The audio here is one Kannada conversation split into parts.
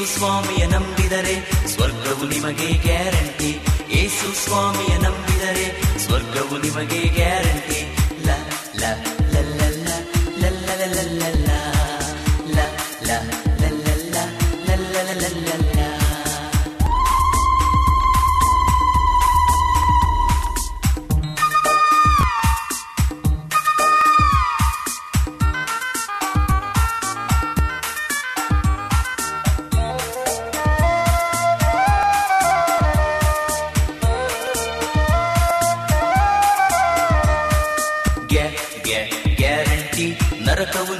ಏಸು ಸ್ವಾಮಿಯ ನಂಬಿದರೆ ಸ್ವರ್ಗವು ನಿಮಗೆ ಗ್ಯಾರಂಟಿ. ಏಸು ಸ್ವಾಮಿಯ ನಂಬಿದರೆ ಸ್ವರ್ಗವು ನಿಮಗೆ ಗ್ಯಾರಂಟಿ.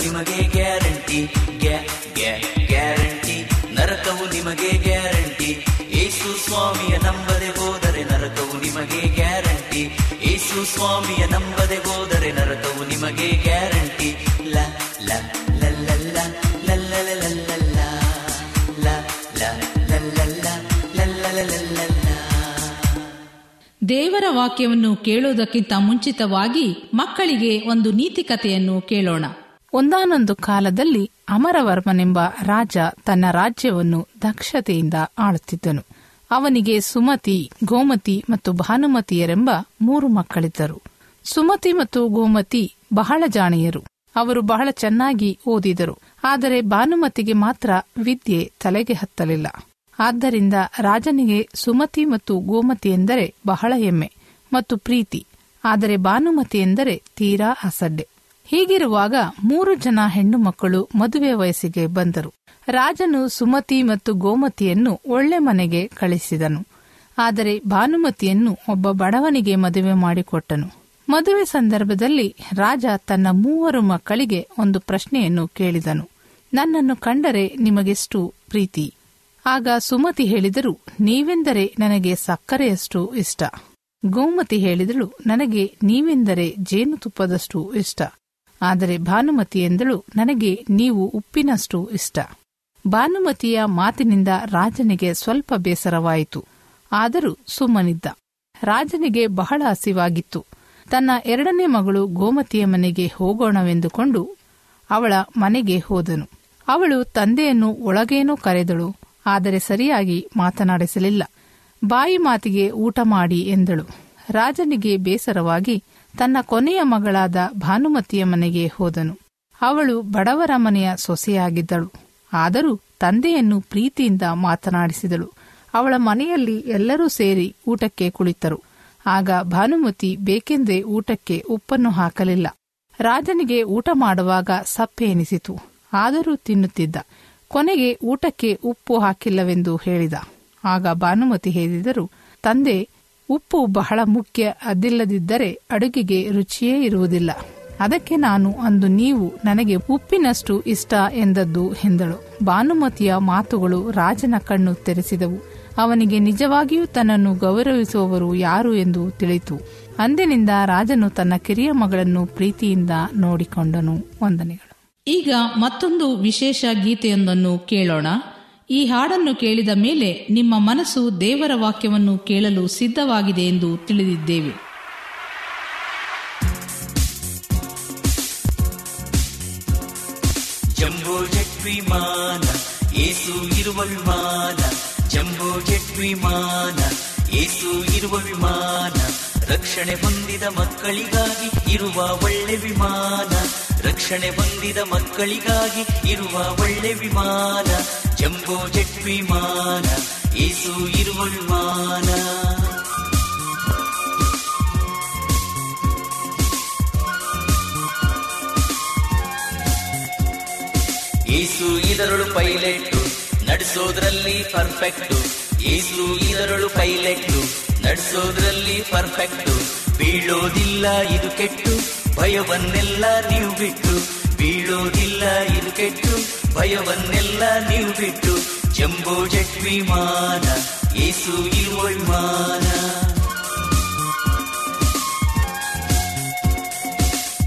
ನಿಮಗೆ ಗ್ಯಾರಂಟಿ ಗ್ಯಾ ಗ್ಯಾ ಗ್ಯಾರಂಟಿ ನರಕವು ನಿಮಗೆ ಗ್ಯಾರಂಟಿ ಏಸು ಸ್ವಾಮಿಯ ನಂಬದೆ ಹೋದರೆ ನರಕವು ನಿಮಗೆ ಗ್ಯಾರಂಟಿ ಏಸು ಸ್ವಾಮಿಯ ನಂಬದೆ ಹೋದರೆ ನರಕವು ನಿಮಗೆ ಗ್ಯಾರಂಟಿ ಲ ಲ ಲ ದೇವರ ವಾಕ್ಯವನ್ನು ಕೇಳುವುದಕ್ಕಿಂತ ಮುಂಚಿತವಾಗಿ ಮಕ್ಕಳಿಗೆ ಒಂದು ನೀತಿ ಕಥೆಯನ್ನು ಕೇಳೋಣ ಒಂದಾನೊಂದು ಕಾಲದಲ್ಲಿ ಅಮರವರ್ಮನೆಂಬ ರಾಜ ತನ್ನ ರಾಜ್ಯವನ್ನು ದಕ್ಷತೆಯಿಂದ ಆಳುತ್ತಿದ್ದನು. ಅವನಿಗೆ ಸುಮತಿ, ಗೋಮತಿ ಮತ್ತು ಭಾನುಮತಿಯರೆಂಬ ಮೂರು ಮಕ್ಕಳಿದ್ದರು. ಸುಮತಿ ಮತ್ತು ಗೋಮತಿ ಬಹಳ ಜಾಣೆಯರು. ಅವರು ಬಹಳ ಚೆನ್ನಾಗಿ ಓದಿದರು. ಆದರೆ ಭಾನುಮತಿಗೆ ಮಾತ್ರ ವಿದ್ಯೆ ತಲೆಗೆ ಹತ್ತಲಿಲ್ಲ. ಆದ್ದರಿಂದ ರಾಜನಿಗೆ ಸುಮತಿ ಮತ್ತು ಗೋಮತಿ ಎಂದರೆ ಬಹಳ ಹೆಮ್ಮೆ ಮತ್ತು ಪ್ರೀತಿ. ಆದರೆ ಭಾನುಮತಿ ಎಂದರೆ ತೀರಾ ಅಸಡ್ಡೆ. ಹೀಗಿರುವಾಗ ಮೂರು ಜನ ಹೆಣ್ಣು ಮಕ್ಕಳು ಮದುವೆ ವಯಸ್ಸಿಗೆ ಬಂದರು. ರಾಜನು ಸುಮತಿ ಮತ್ತು ಗೋಮತಿಯನ್ನು ಒಳ್ಳೆ ಮನೆಗೆ ಕಳಿಸಿದನು. ಆದರೆ ಭಾನುಮತಿಯನ್ನು ಒಬ್ಬ ಬಡವನಿಗೆ ಮದುವೆ ಮಾಡಿಕೊಟ್ಟನು. ಮದುವೆ ಸಂದರ್ಭದಲ್ಲಿ ರಾಜ ತನ್ನ ಮೂವರು ಮಕ್ಕಳಿಗೆ ಒಂದು ಪ್ರಶ್ನೆಯನ್ನು ಕೇಳಿದನು. ನನ್ನನ್ನು ಕಂಡರೆ ನಿಮಗೆಷ್ಟು ಪ್ರೀತಿ? ಆಗ ಸುಮತಿ ಹೇಳಿದರು, ನೀವೆಂದರೆ ನನಗೆ ಸಕ್ಕರೆಯಷ್ಟು ಇಷ್ಟ. ಗೋಮತಿ ಹೇಳಿದಳು, ನನಗೆ ನೀವೆಂದರೆ ಜೇನುತುಪ್ಪದಷ್ಟು ಇಷ್ಟ. ಆದರೆ ಭಾನುಮತಿ ಎಂದಳು ನನಗೆ ನೀವು ಉಪ್ಪಿನಷ್ಟು ಇಷ್ಟ. ಭಾನುಮತಿಯ ಮಾತಿನಿಂದ ರಾಜನಿಗೆ ಸ್ವಲ್ಪ ಬೇಸರವಾಯಿತು. ಆದರೂ ಸುಮ್ಮನಿದ್ದ. ರಾಜನಿಗೆ ಬಹಳ ಹಸಿವಾಗಿತ್ತು. ತನ್ನ ಎರಡನೇ ಮಗಳು ಗೋಮತಿಯ ಮನೆಗೆ ಹೋಗೋಣವೆಂದುಕೊಂಡು ಅವಳ ಮನೆಗೆ ಹೋದನು. ಅವಳು ತಂದೆಯನ್ನು ಒಳಗೇನೋ ಕರೆದಳು, ಆದರೆ ಸರಿಯಾಗಿ ಮಾತನಾಡಿಸಲಿಲ್ಲ. ಬಾಯಿ ಮಾತಿಗೆ ಊಟ ಮಾಡಿ ಎಂದಳು. ರಾಜನಿಗೆ ಬೇಸರವಾಗಿ ತನ್ನ ಕೊನೆಯ ಮಗಳಾದ ಭಾನುಮತಿಯ ಮನೆಗೆ ಹೋದನು. ಅವಳು ಬಡವರ ಮನೆಯ ಸೊಸೆಯಾಗಿದ್ದಳು. ಆದರೂ ತಂದೆಯನ್ನು ಪ್ರೀತಿಯಿಂದ ಮಾತನಾಡಿಸಿದಳು. ಅವಳ ಮನೆಯಲ್ಲಿ ಎಲ್ಲರೂ ಸೇರಿ ಊಟಕ್ಕೆ ಕುಳಿತರು. ಆಗ ಭಾನುಮತಿ ಬೇಕೆಂದೇ ಊಟಕ್ಕೆ ಉಪ್ಪನ್ನು ಹಾಕಲಿಲ್ಲ. ರಾಜನಿಗೆ ಊಟ ಮಾಡುವಾಗ ಸಪ್ಪೆ ಎನಿಸಿತು. ಆದರೂ ತಿನ್ನುತ್ತಿದ್ದ. ಕೊನೆಗೆ ಊಟಕ್ಕೆ ಉಪ್ಪು ಹಾಕಿಲ್ಲವೆಂದು ಹೇಳಿದ. ಆಗ ಭಾನುಮತಿ ಹೇಳಿದರು, ತಂದೆ ಉಪ್ಪು ಬಹಳ ಮುಖ್ಯ. ಅದಿಲ್ಲದಿದ್ದರೆ ಅಡುಗೆಗೆ ರುಚಿಯೇ ಇರುವುದಿಲ್ಲ. ಅದಕ್ಕೆ ನಾನು ಅಂದು ನೀವು ನನಗೆ ಉಪ್ಪಿನಷ್ಟು ಇಷ್ಟ ಎಂದದ್ದು ಎಂದಳು. ಭಾನುಮತಿಯ ಮಾತುಗಳು ರಾಜನ ಕಣ್ಣು ತೆರೆಸಿದವು. ಅವನಿಗೆ ನಿಜವಾಗಿಯೂ ತನ್ನನ್ನು ಗೌರವಿಸುವವರು ಯಾರು ಎಂದು ತಿಳಿತು. ಅಂದಿನಿಂದ ರಾಜನು ತನ್ನ ಕಿರಿಯ ಮಗಳನ್ನು ಪ್ರೀತಿಯಿಂದ ನೋಡಿಕೊಂಡನು. ವಂದನೆಗಳು. ಈಗ ಮತ್ತೊಂದು ವಿಶೇಷ ಗೀತೆಯೊಂದನ್ನು ಕೇಳೋಣ. ಈ ಹಾಡನ್ನು ಕೇಳಿದ ಮೇಲೆ ನಿಮ್ಮ ಮನಸ್ಸು ದೇವರ ವಾಕ್ಯವನ್ನು ಕೇಳಲು ಸಿದ್ಧವಾಗಿದೆ ಎಂದು ತಿಳಿದಿದ್ದೇವೆ. ಜಂಬೋ ಜೆಟ್ ವಿಮಾನ, ಏಸು ಇರುವ ವಿಮಾನ, ಜಂಬೋ ಜೆಟ್ ವಿಮಾನ, ಏಸು ಇರುವ ವಿಮಾನ, ರಕ್ಷಣೆ ಹೊಂದಿದ ಮಕ್ಕಳಿಗಾಗಿ ಇರುವ ಒಳ್ಳೆ ವಿಮಾನ. ರಕ್ಷಣೆ ಹೊಂದಿದ ಮಕ್ಕಳಿಗಾಗಿ ಇರುವ ಒಳ್ಳೆ ವಿಮಾನ, ಜಂಬೋ ಜೆಟ್ ವಿಮಾನ ಏಸು ಇರುವ ವಿಮಾನ. ಏಸು ಇದರಳು ಪೈಲಟ್ ನಡೆಸೋದ್ರಲ್ಲಿ ಪರ್ಫೆಕ್ಟ್. ಏಸು ಇದರಳು ಪೈಲಟ್ ನಡೆಸೋದ್ರಲ್ಲಿ ಪರ್ಫೆಕ್ಟ್. ಬೀಳೋದಿಲ್ಲ ಇದು ಕೆಟ್ಟು. ಭಯವನ್ನೆಲ್ಲ ನೀವು ಬಿಟ್ಟು ಬೀಳೋದಿಲ್ಲ ಇದು ಕೆಟ್ಟು. ಭಯವನ್ನೆಲ್ಲ ನೀವು ಬಿಟ್ಟು ಜಂಬೋ ಜಟ್ ವಿಮಾನ, ಏಸು ಇರುವ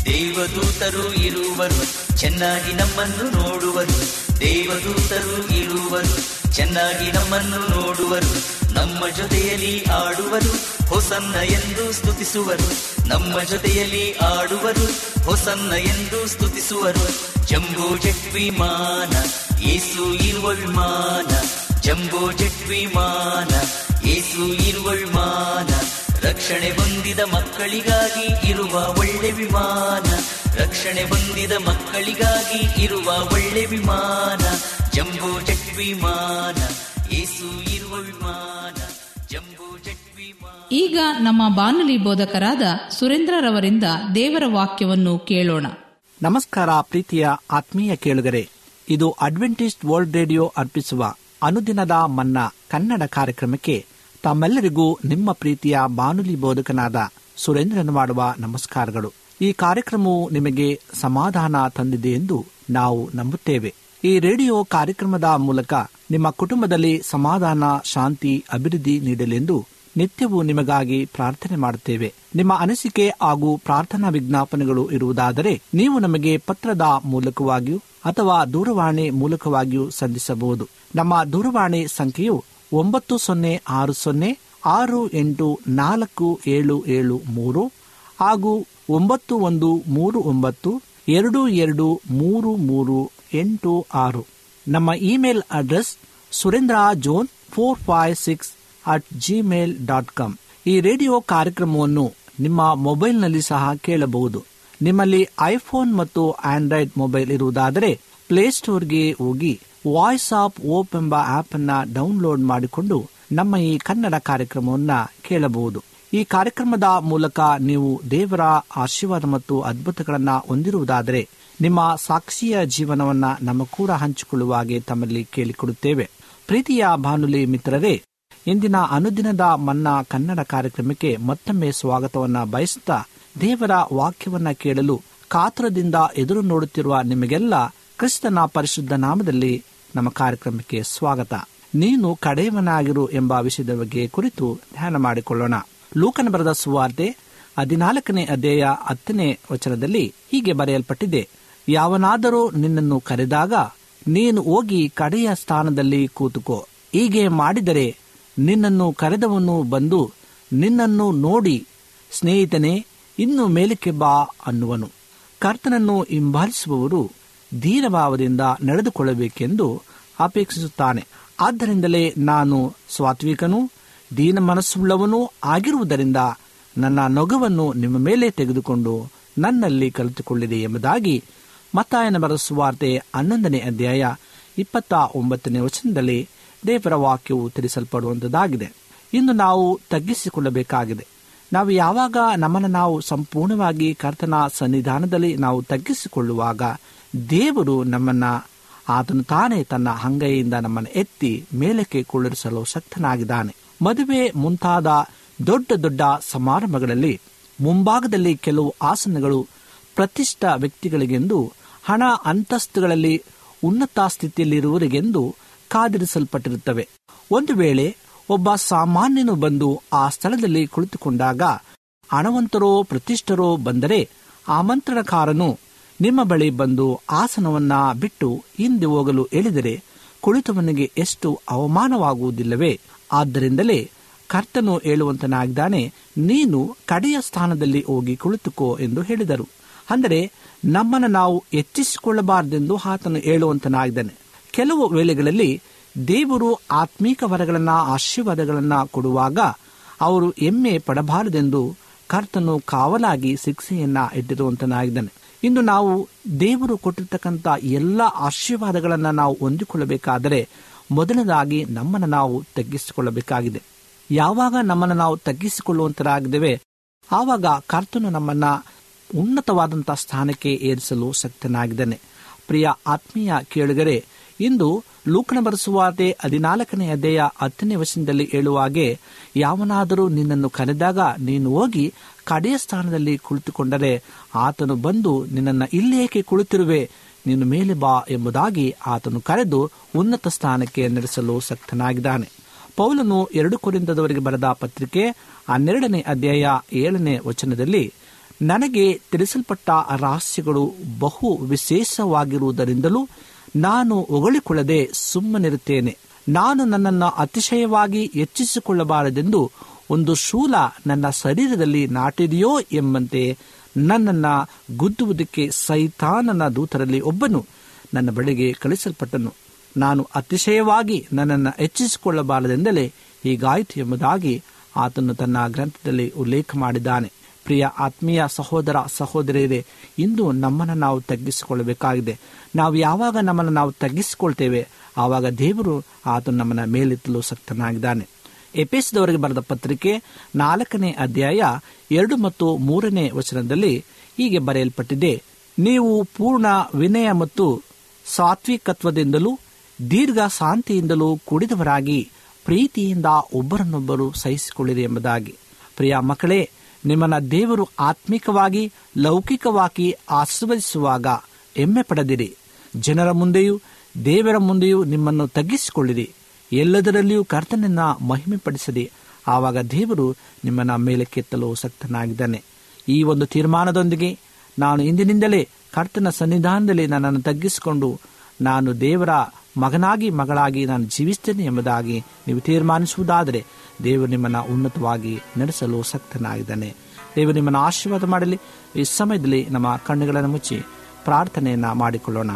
ದೇವದೂತರು ಇರುವರು, ಚೆನ್ನಾಗಿ ನಮ್ಮನ್ನು ನೋಡುವರು. ದೇವದೂತರು ಇರುವರು, ಚೆನ್ನಾಗಿ ನಮ್ಮನ್ನು ನೋಡುವರು. ನಮ್ಮ ಜೊತೆಯಲ್ಲಿ ಆಡುವರು, ಹೊಸನ್ನ ಎಂದು ಸ್ತುತಿಸುವರು. ನಮ್ಮ ಜೊತೆಯಲ್ಲಿ ಆಡುವರು, ಹೊಸನ್ನ ಎಂದು ಸ್ತುತಿಸುವರು. ಜಂಬೋ ಜೆಟ್ ವಿಮಾನ, ಏಸು ಇರುವ ವಿಮಾನ ಜಂಬೋ ಜೆಟ್ ವಿಮಾನ, ಏಸು ಇರುವ ವಿಮಾನ ರಕ್ಷಣೆ ಬಂದಿದ ಮಕ್ಕಳಿಗಾಗಿ ಇರುವ ಒಳ್ಳೆ ವಿಮಾನ. ರಕ್ಷಣೆ ಬಂದಿದ ಮಕ್ಕಳಿಗಾಗಿ ಇರುವ ಒಳ್ಳೆ ವಿಮಾನ. ಜಂಬೋ ಜೆಟ್ ವಿಮಾನ, ಏಸು ಈಗ ನಮ್ಮ ಬಾನುಲಿ ಬೋಧಕರಾದ ಸುರೇಂದ್ರರವರಿಂದ ದೇವರ ವಾಕ್ಯವನ್ನು ಕೇಳೋಣ. ನಮಸ್ಕಾರ ಪ್ರೀತಿಯ ಆತ್ಮೀಯ ಕೇಳುಗರೆ, ಇದು ಅಡ್ವೆಂಟಿಸ್ಟ್ ವರ್ಲ್ಡ್ ರೇಡಿಯೋ ಅರ್ಪಿಸುವ ಅನುದಿನದ ಮನ್ನ ಕನ್ನಡ ಕಾರ್ಯಕ್ರಮಕ್ಕೆ ತಮ್ಮೆಲ್ಲರಿಗೂ ನಿಮ್ಮ ಪ್ರೀತಿಯ ಬಾನುಲಿ ಬೋಧಕನಾದ ಸುರೇಂದ್ರನ ಮಾಡುವ ನಮಸ್ಕಾರಗಳು. ಈ ಕಾರ್ಯಕ್ರಮವು ನಿಮಗೆ ಸಮಾಧಾನ ತಂದಿದೆ ಎಂದು ನಾವು ನಂಬುತ್ತೇವೆ. ಈ ರೇಡಿಯೋ ಕಾರ್ಯಕ್ರಮದ ಮೂಲಕ ನಿಮ್ಮ ಕುಟುಂಬದಲ್ಲಿ ಸಮಾಧಾನ, ಶಾಂತಿ, ಅಭಿವೃದ್ಧಿ ನೀಡಲೆಂದು ನಿತ್ಯವೂ ನಿಮಗಾಗಿ ಪ್ರಾರ್ಥನೆ ಮಾಡುತ್ತೇವೆ. ನಿಮ್ಮ ಅನಿಸಿಕೆ ಹಾಗೂ ಪ್ರಾರ್ಥನಾ ವಿಜ್ಞಾಪನೆಗಳು ಇರುವುದಾದರೆ ನೀವು ನಮಗೆ ಪತ್ರದ ಮೂಲಕವಾಗಿಯೂ ಅಥವಾ ದೂರವಾಣಿ ಮೂಲಕವಾಗಿಯೂ ಸಂಧಿಸಬಹುದು ನಮ್ಮ ದೂರವಾಣಿ ಸಂಖ್ಯೆಯು ಒಂಬತ್ತು ಸೊನ್ನೆ ಆರು ಸೊನ್ನೆ ಆರು ಎಂಟು ನಾಲ್ಕು ಏಳು ಏಳು ಮೂರು ಹಾಗೂ ಒಂಬತ್ತು ಒಂದು ಮೂರು ಒಂಬತ್ತು ಎರಡು ಎರಡು ಮೂರು ಮೂರು ಎಂಟು ಆರು. ನಮ್ಮ email address Surendra John four five six at Gmail dot com ಈ ರೇಡಿಯೋ ಕಾರ್ಯಕ್ರಮವನ್ನು ನಿಮ್ಮ ಮೊಬೈಲ್ನಲ್ಲಿ ಸಹ ಕೇಳಬಹುದು. ನಿಮ್ಮಲ್ಲಿ ಐಫೋನ್ ಮತ್ತು ಆಂಡ್ರಾಯ್ಡ್ ಮೊಬೈಲ್ ಇರುವುದಾದರೆ ಪ್ಲೇಸ್ಟೋರ್ಗೆ ಹೋಗಿ ವಾಯ್ಸ್ ಆಫ್ ಓಪ್ ಎಂಬ ಆಪ್ ಅನ್ನ ಡೌನ್ಲೋಡ್ ಮಾಡಿಕೊಂಡು ನಮ್ಮ ಈ ಕನ್ನಡ ಕಾರ್ಯಕ್ರಮವನ್ನ ಕೇಳಬಹುದು. ಈ ಕಾರ್ಯಕ್ರಮದ ಮೂಲಕ ನೀವು ದೇವರ ಆಶೀರ್ವಾದ ಮತ್ತು ಅದ್ಭುತಗಳನ್ನ ಹೊಂದಿರುವುದಾದರೆ ನಿಮ್ಮ ಸಾಕ್ಷಿಯ ಜೀವನವನ್ನ ನಮ್ಮ ಕೂಡ ಹಂಚಿಕೊಳ್ಳುವ ಹಾಗೆ ತಮ್ಮಲ್ಲಿ ಕೇಳಿಕೊಡುತ್ತೇವೆ. ಪ್ರೀತಿಯ ಬಾನುಲಿ ಮಿತ್ರರೇ ಇಂದಿನ ಅನುದಿನದ ಮನ್ನಾ ಕನ್ನಡ ಕಾರ್ಯಕ್ರಮಕ್ಕೆ ಮತ್ತೊಮ್ಮೆ ಸ್ವಾಗತವನ್ನ ಬಯಸುತ್ತಾ ದೇವರ ವಾಕ್ಯವನ್ನ ಕೇಳಲು ಕಾತರದಿಂದ ಎದುರು ನೋಡುತ್ತಿರುವ ನಿಮಗೆಲ್ಲ ಕ್ರಿಸ್ತನ ಪರಿಶುದ್ಧ ನಾಮದಲ್ಲಿ ನಮ್ಮ ಕಾರ್ಯಕ್ರಮಕ್ಕೆ ಸ್ವಾಗತ. ನೀನು ಕಡೆಯವನಾಗಿರು ಎಂಬ ವಿಷಯದ ಬಗ್ಗೆ ಕುರಿತು ಧ್ಯಾನ ಮಾಡಿಕೊಳ್ಳೋಣ. ಲೂಕನ ಬರೆದ ಸುವಾರ್ತೆ ಹದಿನಾಲ್ಕನೇ ಅಧ್ಯಾಯ ಹತ್ತನೇ ವಚನದಲ್ಲಿ ಹೀಗೆ ಬರೆಯಲ್ಪಟ್ಟಿದೆ. ಯಾವನಾದರೂ ನಿನ್ನನ್ನು ಕರೆದಾಗ ನೀನು ಹೋಗಿ ಕಡೆಯ ಸ್ಥಾನದಲ್ಲಿ ಕೂತುಕೋ. ಹೀಗೆ ಮಾಡಿದರೆ ನಿನ್ನನ್ನು ಕರೆದವನು ಬಂದು ನಿನ್ನನ್ನು ನೋಡಿ, ಸ್ನೇಹಿತನೇ, ಇನ್ನು ಮೇಲಕ್ಕೆ ಬಾ ಅನ್ನುವನು. ಕರ್ತನನ್ನು ಹಿಂಬಾಲಿಸುವವರು ಧೀರಭಾವದಿಂದ ನಡೆದುಕೊಳ್ಳಬೇಕೆಂದು ಅಪೇಕ್ಷಿಸುತ್ತಾನೆ. ಆದ್ದರಿಂದಲೇ ನಾನು ಸ್ವಾತ್ವಿಕನೂ, ದೀನ ಮನಸ್ಸುಳ್ಳವನೂ ಆಗಿರುವುದರಿಂದ ನನ್ನ ನೊಗವನ್ನು ನಿಮ್ಮ ಮೇಲೆ ತೆಗೆದುಕೊಂಡು ನನ್ನಲ್ಲಿ ಕಲಿತುಕೊಳ್ಳಿದೆ ಎಂಬುದಾಗಿ ಮತ್ತಾಯನ ಬರೆಸುವಾರ್ತೆ ಹನ್ನೊಂದನೇ ಅಧ್ಯಾಯ ಇಪ್ಪತ್ತ ಒಂಬತ್ತನೇ ವಚನದಲ್ಲಿ ದೇವರ ವಾಕ್ಯವು ತಿಳಿಸಲ್ಪಡುವಂತದಾಗಿದೆ ಇಂದು ನಾವು ತಗ್ಗಿಸಿಕೊಳ್ಳಬೇಕಾಗಿದೆ. ನಾವು ಯಾವಾಗ ನಮ್ಮನ್ನು ನಾವು ಸಂಪೂರ್ಣವಾಗಿ ಕರ್ತನ ಸನ್ನಿಧಾನದಲ್ಲಿ ನಾವು ತಗ್ಗಿಸಿಕೊಳ್ಳುವಾಗ ದೇವರು ನಮ್ಮನ್ನ ಆತನು ತಾನೇ ತನ್ನ ಅಂಗೈಯಿಂದ ನಮ್ಮನ್ನು ಎತ್ತಿ ಮೇಲಕ್ಕೆ ಕುಳ್ಳಿರಿಸಲು ಶಕ್ತನಾಗಿದ್ದಾನೆ. ಮದುವೆ ಮುಂತಾದ ದೊಡ್ಡ ದೊಡ್ಡ ಸಮಾರಂಭಗಳಲ್ಲಿ ಮುಂಭಾಗದಲ್ಲಿ ಕೆಲವು ಆಸನಗಳು ಪ್ರತಿಷ್ಠ ವ್ಯಕ್ತಿಗಳಿಗೆಂದು, ಹಣ ಅಂತಸ್ತುಗಳಲ್ಲಿ ಉನ್ನತ ಸ್ಥಿತಿಯಲ್ಲಿರುವವರಿಗೆಂದು ಕಾದಿರಿಸಲ್ಪಟ್ಟಿರುತ್ತವೆ. ಒಂದು ವೇಳೆ ಒಬ್ಬ ಸಾಮಾನ್ಯನು ಬಂದು ಆ ಸ್ಥಳದಲ್ಲಿ ಕುಳಿತುಕೊಂಡಾಗ ಹಣವಂತರೋ ಪ್ರತಿಷ್ಠರೋ ಬಂದರೆ ಆಮಂತ್ರಣಕಾರನು ನಿಮ್ಮ ಬಳಿ ಬಂದು ಆಸನವನ್ನ ಬಿಟ್ಟು ಹಿಂದೆ ಹೋಗಲು ಹೇಳಿದರೆ ಕುಳಿತವನಿಗೆ ಎಷ್ಟು ಅವಮಾನವಾಗುವುದಿಲ್ಲವೇ? ಆದ್ದರಿಂದಲೇ ಕರ್ತನು ಹೇಳುವಂತನಾಗಿದ್ದಾನೆ, ನೀನು ಕಡೆಯ ಸ್ಥಾನದಲ್ಲಿ ಹೋಗಿ ಕುಳಿತುಕೋ ಎಂದು ಹೇಳಿದರು. ಅಂದರೆ ನಮ್ಮನ್ನು ನಾವು ಹೆಚ್ಚಿಸಿಕೊಳ್ಳಬಾರದೆಂದು ಆತನು ಹೇಳುವಂತನಾಗಿದ್ದಾನೆ. ಕೆಲವು ವೇಳೆಗಳಲ್ಲಿ ದೇವರು ಆತ್ಮೀಕ ವರಗಳನ್ನ, ಆಶೀರ್ವಾದಗಳನ್ನ ಕೊಡುವಾಗ ಅವರು ಎಮ್ಮೆ ಪಡಬಾರದೆಂದು ಕರ್ತನು ಕಾವಲಾಗಿ ಶಿಕ್ಷೆಯನ್ನ ಇಟ್ಟಿರುವಂತನಾಗಿದ್ದಾನೆ. ಇಂದು ನಾವು ದೇವರು ಕೊಟ್ಟಿರ್ತಕ್ಕಂಥ ಎಲ್ಲ ಆಶೀರ್ವಾದಗಳನ್ನು ನಾವು ಹೊಂದಿಕೊಳ್ಳಬೇಕಾದರೆ ಮೊದಲನೇದಾಗಿ ನಮ್ಮನ್ನು ನಾವು ತಗ್ಗಿಸಿಕೊಳ್ಳಬೇಕಾಗಿದೆ. ಯಾವಾಗ ನಮ್ಮನ್ನು ನಾವು ತಗ್ಗಿಸಿಕೊಳ್ಳುವಂತರಾಗಿದ್ದೇವೆ, ಆವಾಗ ಕರ್ತನು ನಮ್ಮನ್ನ ಉನ್ನತವಾದಂಥ ಸ್ಥಾನಕ್ಕೆ ಏರಿಸಲು ಶಕ್ತನಾಗಿದ್ದಾನೆ. ಪ್ರಿಯ ಆತ್ಮೀಯ ಕೇಳುಗರೆ ಇಂದು ಲೂಕನ ಬರೆಸುವಾತೆ ಹದಿನಾಲ್ಕನೇ ಅಧ್ಯಾಯ ಹತ್ತನೇ ವಶದಲ್ಲಿ ಹೇಳುವಾಗೆ ಯಾವನಾದರೂ ನಿನ್ನನ್ನು ಕರೆದಾಗ ನೀನು ಹೋಗಿ ಕಡೆಯ ಸ್ಥಾನದಲ್ಲಿ ಕುಳಿತುಕೊಂಡರೆ ಆತನು ಬಂದು ನಿನ್ನನ್ನು ಇಲ್ಲೇಕೆ ಕುಳಿತಿರುವೆ? ನೀನು ಮೇಲೆ ಬಾ ಎಂಬುದಾಗಿ ಆತನು ಕರೆದು ಉನ್ನತ ಸ್ಥಾನಕ್ಕೆ ನಡೆಸಲು ಸಕ್ತನಾಗಿದ್ದಾನೆ. ಪೌಲನು ಎರಡು ಕುರಿತದವರಿಗೆ ಬರೆದ ಪತ್ರಿಕೆ ಹನ್ನೆರಡನೇ ಅಧ್ಯಾಯ ಏಳನೇ ವಚನದಲ್ಲಿ, ನನಗೆ ತಿಳಿಸಲ್ಪಟ್ಟ ರಹಸ್ಯಗಳು ಬಹು ವಿಶೇಷವಾಗಿರುವುದರಿಂದಲೂ ನಾನು ಹೊಗಳಿಕೊಳ್ಳದೆ ಸುಮ್ಮನಿರುತ್ತೇನೆ. ನಾನು ನನ್ನನ್ನು ಅತಿಶಯವಾಗಿ ಹೆಚ್ಚಿಸಿಕೊಳ್ಳಬಾರದೆಂದು ಒಂದು ಶೂಲ ನನ್ನ ಶರೀರದಲ್ಲಿ ನಾಟಿದೆಯೋ ಎಂಬಂತೆ ನನ್ನನ್ನು ಗುದ್ದುವುದಕ್ಕೆ ಸೈತಾನನ ದೂತರಲ್ಲಿ ಒಬ್ಬನು ನನ್ನ ಬಳಿಗೆ ಕಳಿಸಲ್ಪಟ್ಟನು ನಾನು ಅತಿಶಯವಾಗಿ ನನ್ನನ್ನು ಹೆಚ್ಚಿಸಿಕೊಳ್ಳಬಾರದೆಂದಲೇ ಹೀಗಾಯಿತು ಎಂಬುದಾಗಿ ಆತನು ತನ್ನ ಗ್ರಂಥದಲ್ಲಿ ಉಲ್ಲೇಖ ಮಾಡಿದ್ದಾನೆ. ಪ್ರಿಯ ಆತ್ಮೀಯ ಸಹೋದರ ಸಹೋದರಿಯರೇ, ಇಂದು ನಮ್ಮನ್ನು ನಾವು ತಗ್ಗಿಸಿಕೊಳ್ಳಬೇಕಾಗಿದೆ. ನಾವು ಯಾವಾಗ ನಮ್ಮನ್ನು ನಾವು ತಗ್ಗಿಸಿಕೊಳ್ತೇವೆ, ಆವಾಗ ದೇವರು ಆತ ನಮ್ಮನ್ನು ಮೇಲೆತ್ತಲು ಸಕ್ತನಾಗಿದ್ದಾನೆ. ಎಪಿಸದವರಿಗೆ ಬರೆದ ಪತ್ರಿಕೆ ನಾಲ್ಕನೇ ಅಧ್ಯಾಯ ಎರಡು ಮತ್ತು ಮೂರನೇ ವಚನದಲ್ಲಿ ಹೀಗೆ ಬರೆಯಲ್ಪಟ್ಟಿದೆ, ನೀವು ಪೂರ್ಣ ವಿನಯ ಮತ್ತು ಸಾತ್ವಿಕತ್ವದಿಂದಲೂ, ದೀರ್ಘ ಶಾಂತಿಯಿಂದಲೂ ಕೂಡಿದವರಾಗಿ, ಪ್ರೀತಿಯಿಂದ ಒಬ್ಬರನ್ನೊಬ್ಬರು ಸಹಿಸಿಕೊಳ್ಳಿರಿ ಎಂಬುದಾಗಿ. ಪ್ರಿಯ ಮಕ್ಕಳೇ ನಿಮ್ಮನ್ನ ದೇವರು ಆತ್ಮಿಕವಾಗಿ, ಲೌಕಿಕವಾಗಿ ಆಸ್ವಾದಿಸುವಾಗ ಹೆಮ್ಮೆ ಪಡೆದಿರಿ. ಜನರ ಮುಂದೆಯೂ, ದೇವರ ಮುಂದೆಯೂ ನಿಮ್ಮನ್ನು ತಗ್ಗಿಸಿಕೊಳ್ಳಿರಿ. ಎಲ್ಲದರಲ್ಲಿಯೂ ಕರ್ತನನ್ನ ಮಹಿಮೆ ಪಡಿಸಿರಿ ಆವಾಗ ದೇವರು ನಿಮ್ಮನ್ನ ಮೇಲೆ ಕೆತ್ತಲು ಶಕ್ತನಾಗಿದ್ದಾನೆ ಈ ಒಂದು ತೀರ್ಮಾನದೊಂದಿಗೆ ನಾನು ಇಂದಿನಿಂದಲೇ ಕರ್ತನ ಸನ್ನಿಧಾನದಲ್ಲಿ ನನ್ನನ್ನು ತಗ್ಗಿಸಿಕೊಂಡು, ನಾನು ದೇವರ ಮಗನಾಗಿ, ಮಗಳಾಗಿ ನಾನು ಜೀವಿಸ್ತೇನೆ ಎಂಬುದಾಗಿ ನೀವು ತೀರ್ಮಾನಿಸುವುದಾದರೆ ದೇವರು ನಿಮ್ಮನ್ನು ಉನ್ನತವಾಗಿ ನಡೆಸಲು ಸಕ್ತನಾಗಿದ್ದಾನೆ. ದೇವರು ನಿಮ್ಮನ್ನು ಆಶೀರ್ವಾದ ಮಾಡಲಿ. ಈ ಸಮಯದಲ್ಲಿ ನಮ್ಮ ಕಣ್ಣುಗಳನ್ನು ಮುಚ್ಚಿ ಪ್ರಾರ್ಥನೆಯನ್ನ ಮಾಡಿಕೊಳ್ಳೋಣ.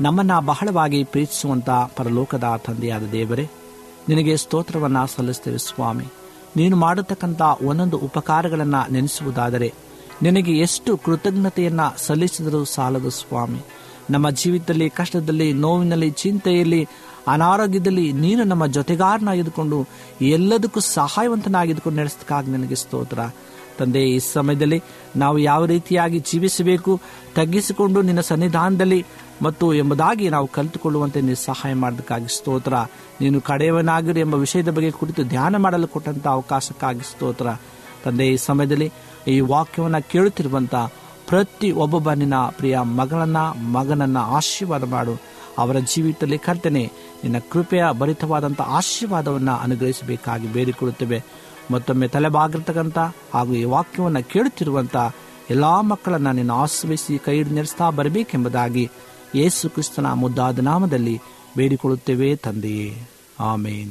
ನಮ್ಮನ್ನ ಬಹಳವಾಗಿ ಪ್ರೀತಿಸುವಂತ ಪರಲೋಕದ ತಂದೆಯಾದ ದೇವರೇ, ನಿನಗೆ ಸ್ತೋತ್ರವನ್ನ ಸಲ್ಲಿಸ್ತೇವೆ ಸ್ವಾಮಿ. ನೀನು ಮಾಡತಕ್ಕಂಥ ಒಂದೊಂದು ಉಪಕಾರಗಳನ್ನ ನೆನೆಸುವುದಾದರೆ, ನಿನಗೆ ಎಷ್ಟು ಕೃತಜ್ಞತೆಯನ್ನ ಸಲ್ಲಿಸಿದರೂ ಸಾಲದು ಸ್ವಾಮಿ. ನಮ್ಮ ಜೀವಿತದಲ್ಲಿ, ಕಷ್ಟದಲ್ಲಿ, ನೋವಿನಲ್ಲಿ, ಚಿಂತೆಯಲ್ಲಿ ಅನಾರೋಗ್ಯದಲ್ಲಿ ನೀನು ನಮ್ಮ ಜೊತೆಗಾರನಾಗಿದ್ದುಕೊಂಡು ಎಲ್ಲದಕ್ಕೂ ಸಹಾಯವಂತನಾಗಿದ್ದುಕೊಂಡು ನಡೆಸಕ್ಕಾಗಿ ನಿನಗೆ ಸ್ತೋತ್ರ. ತಂದೆ, ಈ ಸಮಯದಲ್ಲಿ ನಾವು ಯಾವ ರೀತಿಯಾಗಿ ಜೀವಿಸಬೇಕು, ತಗ್ಗಿಸಿಕೊಂಡು ನಿನ್ನ ಸನ್ನಿಧಾನದಲ್ಲಿ ಮತ್ತು ಎಂಬುದಾಗಿ ನಾವು ಕಲಿತುಕೊಳ್ಳುವಂತೆ ನೀನು ಸಹಾಯ ಮಾಡೋದಕ್ಕಾಗಿ ಸ್ತೋತ್ರ. ನೀನು ಕಡೆಯವನಾಗಿರು ಎಂಬ ವಿಷಯದ ಬಗ್ಗೆ ಕುರಿತು ಧ್ಯಾನ ಮಾಡಲು ಕೊಟ್ಟಂತ ಅವಕಾಶಕ್ಕಾಗಿ ಸ್ತೋತ್ರ. ತಂದೆ, ಈ ಸಮಯದಲ್ಲಿ ಈ ವಾಕ್ಯವನ್ನು ಕೇಳುತ್ತಿರುವಂತ ಪ್ರತಿ ಒಬ್ಬೊಬ್ಬ ನಿನ್ನ ಪ್ರಿಯ ಮಗಳನ್ನ, ಮಗನನ್ನ ಆಶೀರ್ವಾದ ಮಾಡು. ಅವರ ಜೀವಿತದಲ್ಲಿ ಕರ್ತನೆ, ನಿನ್ನ ಕೃಪೆಯ ಭರಿತವಾದಂಥ ಆಶೀರ್ವಾದವನ್ನು ಅನುಗ್ರಹಿಸಬೇಕಾಗಿ ಬೇಡಿಕೊಳ್ಳುತ್ತೇವೆ. ಮತ್ತೊಮ್ಮೆ ತಲೆಬಾಗಿರ್ತಕ್ಕಂಥ ಹಾಗೂ ಈ ವಾಕ್ಯವನ್ನು ಕೇಳುತ್ತಿರುವಂಥ ಎಲ್ಲ ಮಕ್ಕಳನ್ನ ನಿನ್ನ ಆಶ್ರಯಿಸಿ ಕೈ ನೆರೆಸ್ತಾ ಬರಬೇಕೆಂಬುದಾಗಿ ಯೇಸು ಕ್ರಿಸ್ತನ ಮುದ್ದಾದ ನಾಮದಲ್ಲಿ ಬೇಡಿಕೊಳ್ಳುತ್ತೇವೆ ತಂದೆಯೇ. ಆಮೇನ್.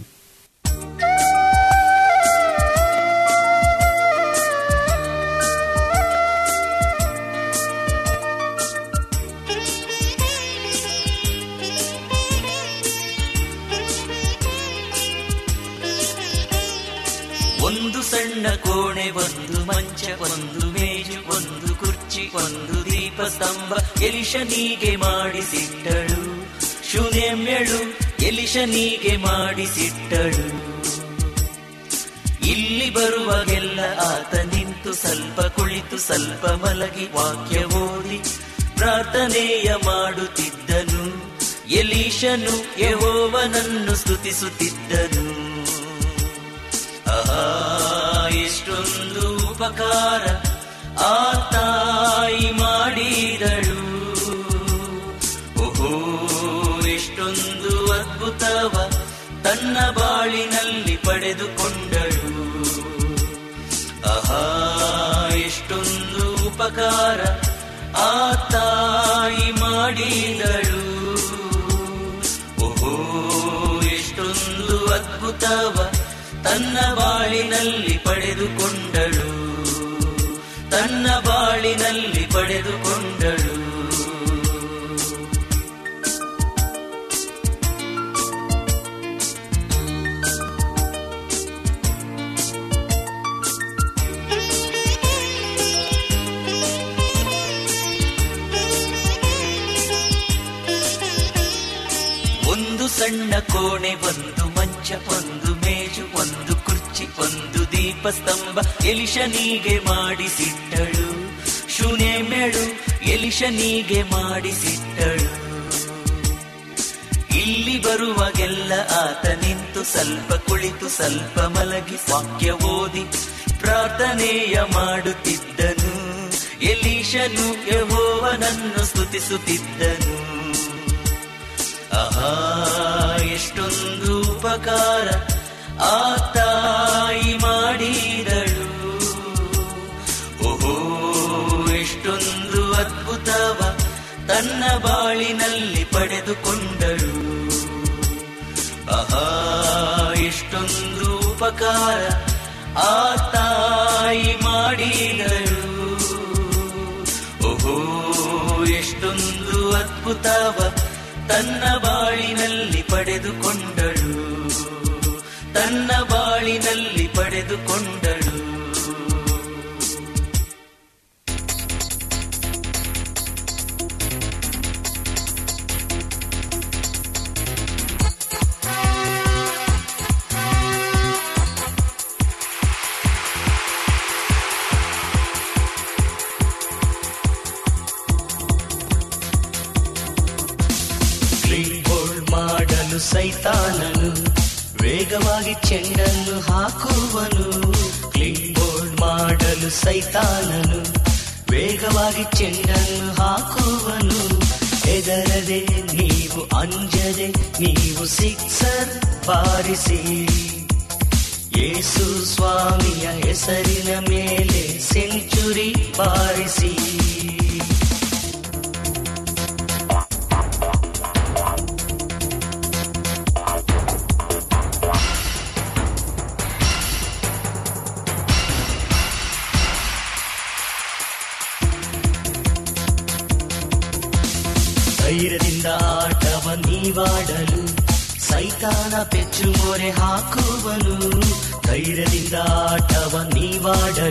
ಸಣ್ಣ ಕೋಣೆ, ಒಂದು ಮಂಚ, ಒಂದು ಮೇಜು, ಒಂದು ಕುರ್ಚಿ, ಒಂದು ದೀಪ ಸ್ತಂಭ ಎಲಿಶನಿಗೆ ಮಾಡಿಸಿಟ್ಟಳು. ಶೂನ್ಯಮ್ಯಳು ಎಲಿಶನಿಗೆ ಮಾಡಿಸಿಟ್ಟಳು. ಇಲ್ಲಿ ಬರುವಾಗೆಲ್ಲ ಆತ ನಿಂತು ಸ್ವಲ್ಪ ಕುಳಿತು, ಸ್ವಲ್ಪ ಮಲಗಿ ವಾಕ್ಯ ಓದಿ. ಪ್ರಾರ್ಥನೆಯ ಮಾಡುತ್ತಿದ್ದನು. ಎಲೀಶನು ಯಹೋವನನ್ನು ಸ್ತುತಿಸುತ್ತಿದ್ದನು. ಆಹಾ. ಎಷ್ಟೊಂದು ಉಪಕಾರ ಆ ತಾಯಿ ಮಾಡಿದಳು. ಓಹೋ, ಎಷ್ಟೊಂದು ಅದ್ಭುತವ ತನ್ನ ಬಾಳಿನಲ್ಲಿ ಪಡೆದುಕೊಂಡಳು. ಆಹಾ, ಎಷ್ಟೊಂದು ಉಪಕಾರ ಆ ತಾಯಿ ಮಾಡಿದಳು. ಓಹೋ, ಎಷ್ಟೊಂದು ಅದ್ಭುತವ ತನ್ನ ಬಾಳಿನಲ್ಲಿ ಪಡೆದುಕೊಂಡಳು. ತನ್ನ ಬಾಳಿನಲ್ಲಿ ಪಡೆದುಕೊಂಡಳು. ಒಂದು ಸಣ್ಣ ಕೋಣೆ ಒಂದು ಮಂಚ ಒಂದು ದೀಪಸ್ತಂಭ ಎಲಿಶನಿಗೆ ಮಾಡಿಸಿಟ್ಟಳು. ಶೂನ್ಯ ಮೇಳು ಎಲಿಶನಿಗೆ ಮಾಡಿಸಿಟ್ಟಳು. ಇಲ್ಲಿ ಬರುವಾಗೆಲ್ಲ ಆತ ನಿಂತು ಸ್ವಲ್ಪ ಕುಳಿತು ಸ್ವಲ್ಪ ಮಲಗಿ ವಾಕ್ಯ ಓದಿ ಪ್ರಾರ್ಥನೆಯ ಮಾಡುತ್ತಿದ್ದನು. ಎಲಿಶನು ಯಹೋವನನ್ನು ಸ್ತುತಿಸುತ್ತಿದ್ದನು. ಆಹಾ, ಎಷ್ಟೊಂದು ಉಪಕಾರ ಆ ತಾಯಿ ಮಾಡಿದಳು ಓಹೋ ಎಷ್ಟೊಂದು ಅದ್ಭುತವ ತನ್ನ ಬಾಳಿನಲ್ಲಿ ಪಡೆದುಕೊಂಡಳು ಆಹಾ ಎಷ್ಟೊಂದು ಉಪಕಾರ ಆ ತಾಯಿ ಮಾಡಿದಳು ಓಹೋ ಎಷ್ಟೊಂದು ಅದ್ಭುತವ ತನ್ನ ಬಾಳಿನಲ್ಲಿ ಪಡೆದುಕೊಂಡಳು ತನ್ನ ಬಾಳಿನಲ್ಲಿ ಪಡೆದುಕೊಂಡಳು. ವೇಗವಾಗಿ ಚೆಂಡನ್ನು ಹಾಕುವನು ಕ್ಲೀನ್ ಬೋರ್ಡ್ ಮಾಡಲು ಸೈತಾನನು, ವೇಗವಾಗಿ ಚೆಂಡನ್ನು ಹಾಕುವನು. ಎದರದೆ ನೀವು ಅಂಜದೆ ನೀವು ಸಿಕ್ಸರ್ ಬಾರಿಸಿ. ಯೇಸು ಸ್ವಾಮಿಯ ಹೆಸರಿನ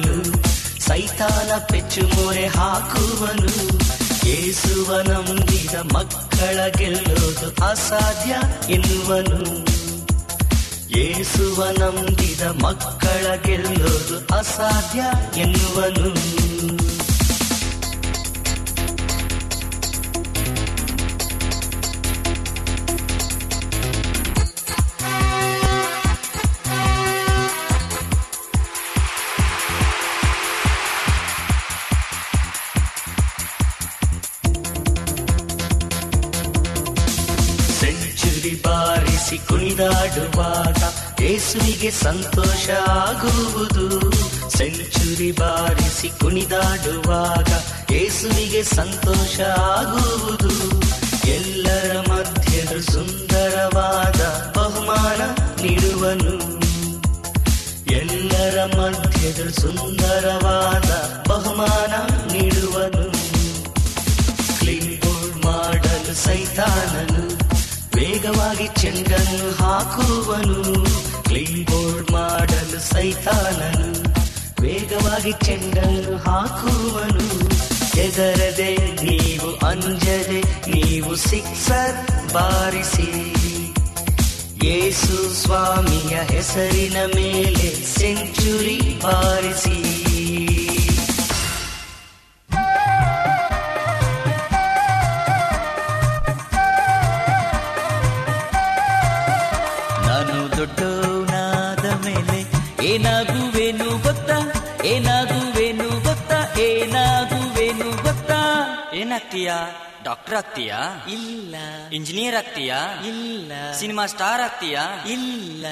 ನೀವಾಡಲು ಸೈತಾನ ಪೆಚ್ಚು ಮೊರೆ ಹಾಕುವನು, ಏಸುವ ನಂಬಿದ ಮಕ್ಕಳ ಗೆಲ್ಲೋದು ಅಸಾಧ್ಯ ಎನ್ನುವನು. ಏಸುವ ನಂಬಿದ ಮಕ್ಕಳ ಗೆಲ್ಲೋದು ಅಸಾಧ್ಯ ಎನ್ನುವನು. ಸಂತೋಷ ಆಗುವುದು. ಸೆಂಚುರಿ ಬಾರಿಸಿ ಕುಣಿದಾಡುವಾಗ ಯೇಸುವಿಗೆ ಸಂತೋಷ ಆಗುವುದು. ಎಲ್ಲರ ಮಧ್ಯದ ಸುಂದರವಾದ ಬಹುಮಾನ ನೀಡುವನು. ಎಲ್ಲರ ಮಧ್ಯದ ಸುಂದರವಾದ ಬಹುಮಾನ ನೀಡುವನು. ಕ್ಲೀನ್ ಮಾಡಲು ಸೈತಾನನು. ವೇಗವಾಗಿ ಚೆಂಡನ್ನು ಹಾಕುವನು. ಕ್ಲೀನ್ ಬೋರ್ಡ್ ಮಾಡಲು ಸೈತಾನನು, ವೇಗವಾಗಿ ಚೆಂಡನ್ನು ಹಾಕುವನು. ಎದರದೆ ನೀವು ಅಂಜದೆ ನೀವು ಸಿಕ್ಸರ್ ಬಾರಿಸಿ ಯೇಸು ಸ್ವಾಮಿಯ ಹೆಸರಿನ ಮೇಲೆ ಸೆಂಚುರಿ ಬಾರಿಸಿ ಏನಾಗ್ತೀಯಾ ಡಾಕ್ಟರ್ ಆಗ್ತೀಯಾ ಇಲ್ಲ. ಇಂಜಿನಿಯರ್ ಆಗ್ತೀಯಾ ಇಲ್ಲ. ಸಿನಿಮಾ ಸ್ಟಾರ್ ಆಗ್ತೀಯಾ ಇಲ್ಲ.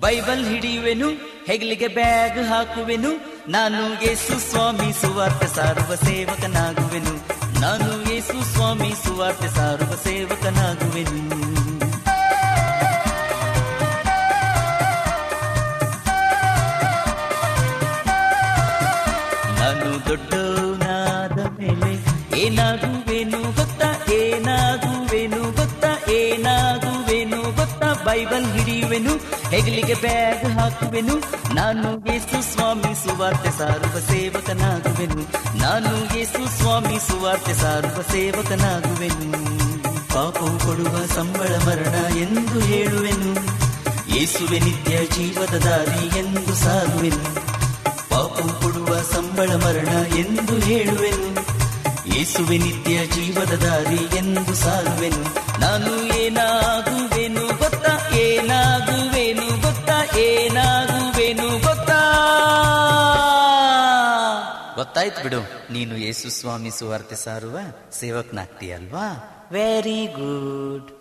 ಬೈಬಲ್ ಹಿಡಿಯುವೆನು ಹೆಗಲಿಗೆ ಬ್ಯಾಗ್ ಹಾಕುವೆನು ನಾನು ಯೇಸು ಸ್ವಾಮಿ ಸುವಾರ್ತೆ ಸಾರುವ ಸೇವಕನಾಗುವೆನು. ನಾನು ಯೇಸು ಸ್ವಾಮಿ ಸುವಾರ್ತೆ ಸಾರುವ ಸೇವಕನಾಗುವೆನು. ಬೈಬಲ್ ಹಿಡಿಯುವೆನು, ಹೆಗಲಿಗೆ ಬ್ಯಾಗ್ ಹಾಕುವೆನು. ನಾನು ಯೇಸು ಸ್ವಾಮಿ ಸುವಾರ್ತೆ ಸಾರುವ ಸೇವಕನಾಗುವೆನು. ನಾನು ಯೇಸು ಸ್ವಾಮಿ ಸುವಾರ್ತೆ ಸಾರುವ ಸೇವಕನಾಗುವೆನು. ಪಾಪವು ಕೊಡುವ ಸಂಬಳ ಮರಣ ಎಂದು ಹೇಳುವೆನು. ಯೇಸುವೆ ನಿತ್ಯ ಜೀವದ ದಾರಿ ಎಂದು ಸಾರುವೆನು ಪಾಪವು ಕೊಡುವ ಸಂಬಳ ಮರಣ ಎಂದು ಹೇಳುವೆನು. ಯೇಸುವೆ ನಿತ್ಯ ಜೀವದ ದಾರಿ ಎಂದು ಸಾರುವೆನು ನಾನು ಏನಾಗುವೆನು ಗೊತ್ತಾಯ್ತು ಬಿಡು. ನೀನು ಯೇಸು ಸ್ವಾಮಿ ಸುವಾರ್ತೆ ಸಾರುವ ಸೇವಕನಾಗ್ತೀಯಲ್ವಾ? ವೆರಿ ಗುಡ್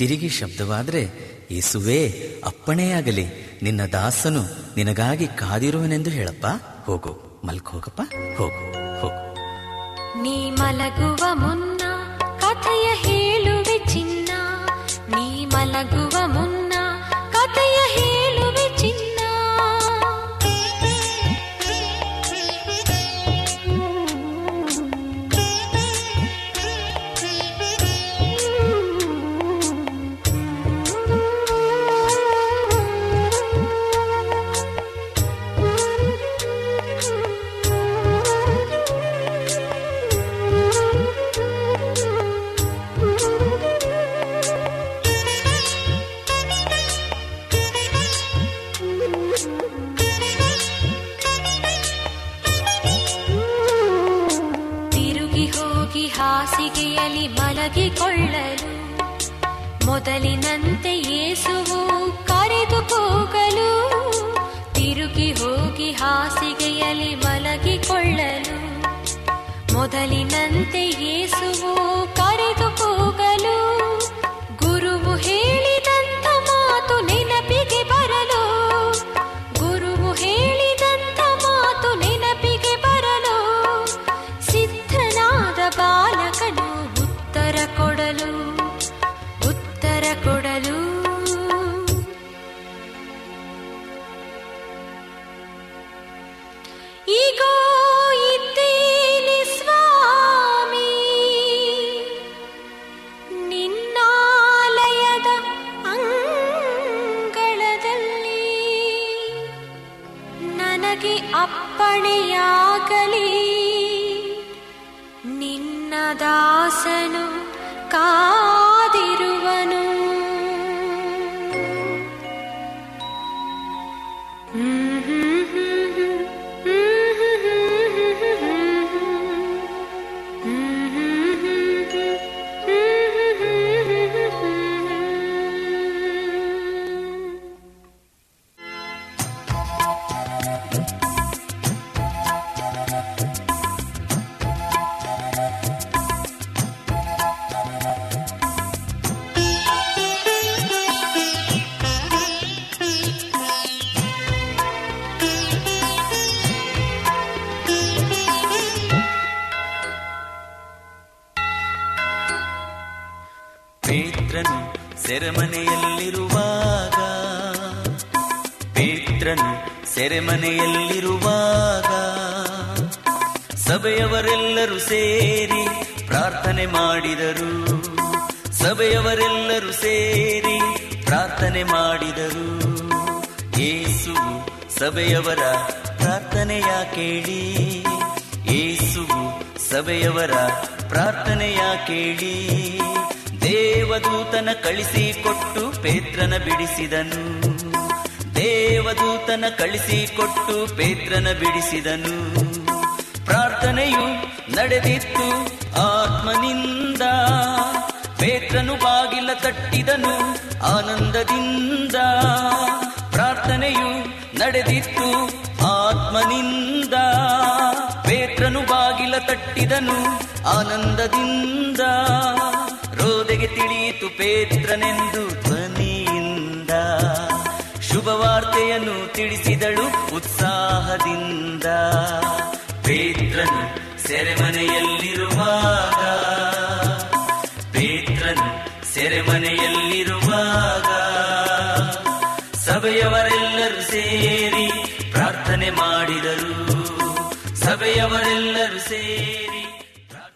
ತಿರುಗಿ ಶಬ್ದವಾದರೆ, ಯೇಸುವೇ ಅಪ್ಪಣೆಯಾಗಲಿ ನಿನ್ನ ದಾಸನು ನಿನಗಾಗಿ ಕಾದಿರುವನೆಂದು ಹೇಳಪ್ಪ. ಹೋಗು. ಮಲ್ಕೋಗಪ್ಪ. ಹೋಗು. ಹೋಗು. ನೀ ಮಲಗುವ ಮುನ್ನ ಹಾಸಿಗೆಯಲ್ಲಿ ಮಲಗಿಕೊಳ್ಳಲು. ಮೊದಲಿನಂತೆ ಏಸುವು ಕರೆದು ಹೋಗಲು. ತಿರುಗಿ ಹೋಗಿ ಹಾಸಿಗೆಯಲ್ಲಿ ಮಲಗಿಕೊಳ್ಳಲು. ಮೊದಲಿನಂತೆ ಯೇಸುವು ನಿನಗೆ ಅಪ್ಪಣೆಯಾಗಲಿ. ನಿನ್ನ ದಾಸನು ಕಾದಿರುವನು. ಪೇತ್ರನು ಸೆರೆಮನೆಯಲ್ಲಿರುವಾಗ ಪೇತ್ರನು ಸೆರೆಮನೆಯಲ್ಲಿರುವಾಗ, ಸಭೆಯವರೆಲ್ಲರೂ ಸೇರಿ ಪ್ರಾರ್ಥನೆ ಮಾಡಿದರು. ಸಭೆಯವರೆಲ್ಲರೂ ಸೇರಿ ಪ್ರಾರ್ಥನೆ ಮಾಡಿದರು. ಏಸು ಸಭೆಯವರ ಪ್ರಾರ್ಥನೆಯ ಕೇಳಿ, ಏಸು ಸಭೆಯವರ ಪ್ರಾರ್ಥನೆಯ ಕೇಳಿ ದೇವದೂತನ ಕಳಿಸಿಕೊಟ್ಟು ಪೇತ್ರನ ಬಿಡಿಸಿದನು. ದೇವದೂತನ ಕಳಿಸಿಕೊಟ್ಟು ಪೇತ್ರನ ಬಿಡಿಸಿದನು. ಪ್ರಾರ್ಥನೆಯು ನಡೆದಿತ್ತು ಆತ್ಮನಿಂದ. ಪೇತ್ರನು ಬಾಗಿಲ ತಟ್ಟಿದನು ಆನಂದದಿಂದ. ಪ್ರಾರ್ಥನೆಯು ನಡೆದಿತ್ತು ಆತ್ಮನಿಂದ. ಪೇತ್ರನು ಬಾಗಿಲ ತಟ್ಟಿದನು ಆನಂದದಿಂದ. ರೋದೆಗೆ ತಿಳಿಯಿತು ಪೇತ್ರನೆಂದು ಧ್ವನಿಯಿಂದ. ಶುಭವಾರ್ತೆಯನ್ನು ತಿಳಿಸಿದಳು ಉತ್ಸಾಹದಿಂದ. ಪೇತ್ರನು ಸೆರೆಮನೆಯಲ್ಲಿರುವಾಗ ಪೇತ್ರನು ಸೆರೆಮನೆಯಲ್ಲಿರುವಾಗ ಸಭೆಯವರೆಲ್ಲರೂ ಸೇರಿ ಪ್ರಾರ್ಥನೆ ಮಾಡಿದರು. ಸಭೆಯವರೆಲ್ಲರೂ ಸೇರಿ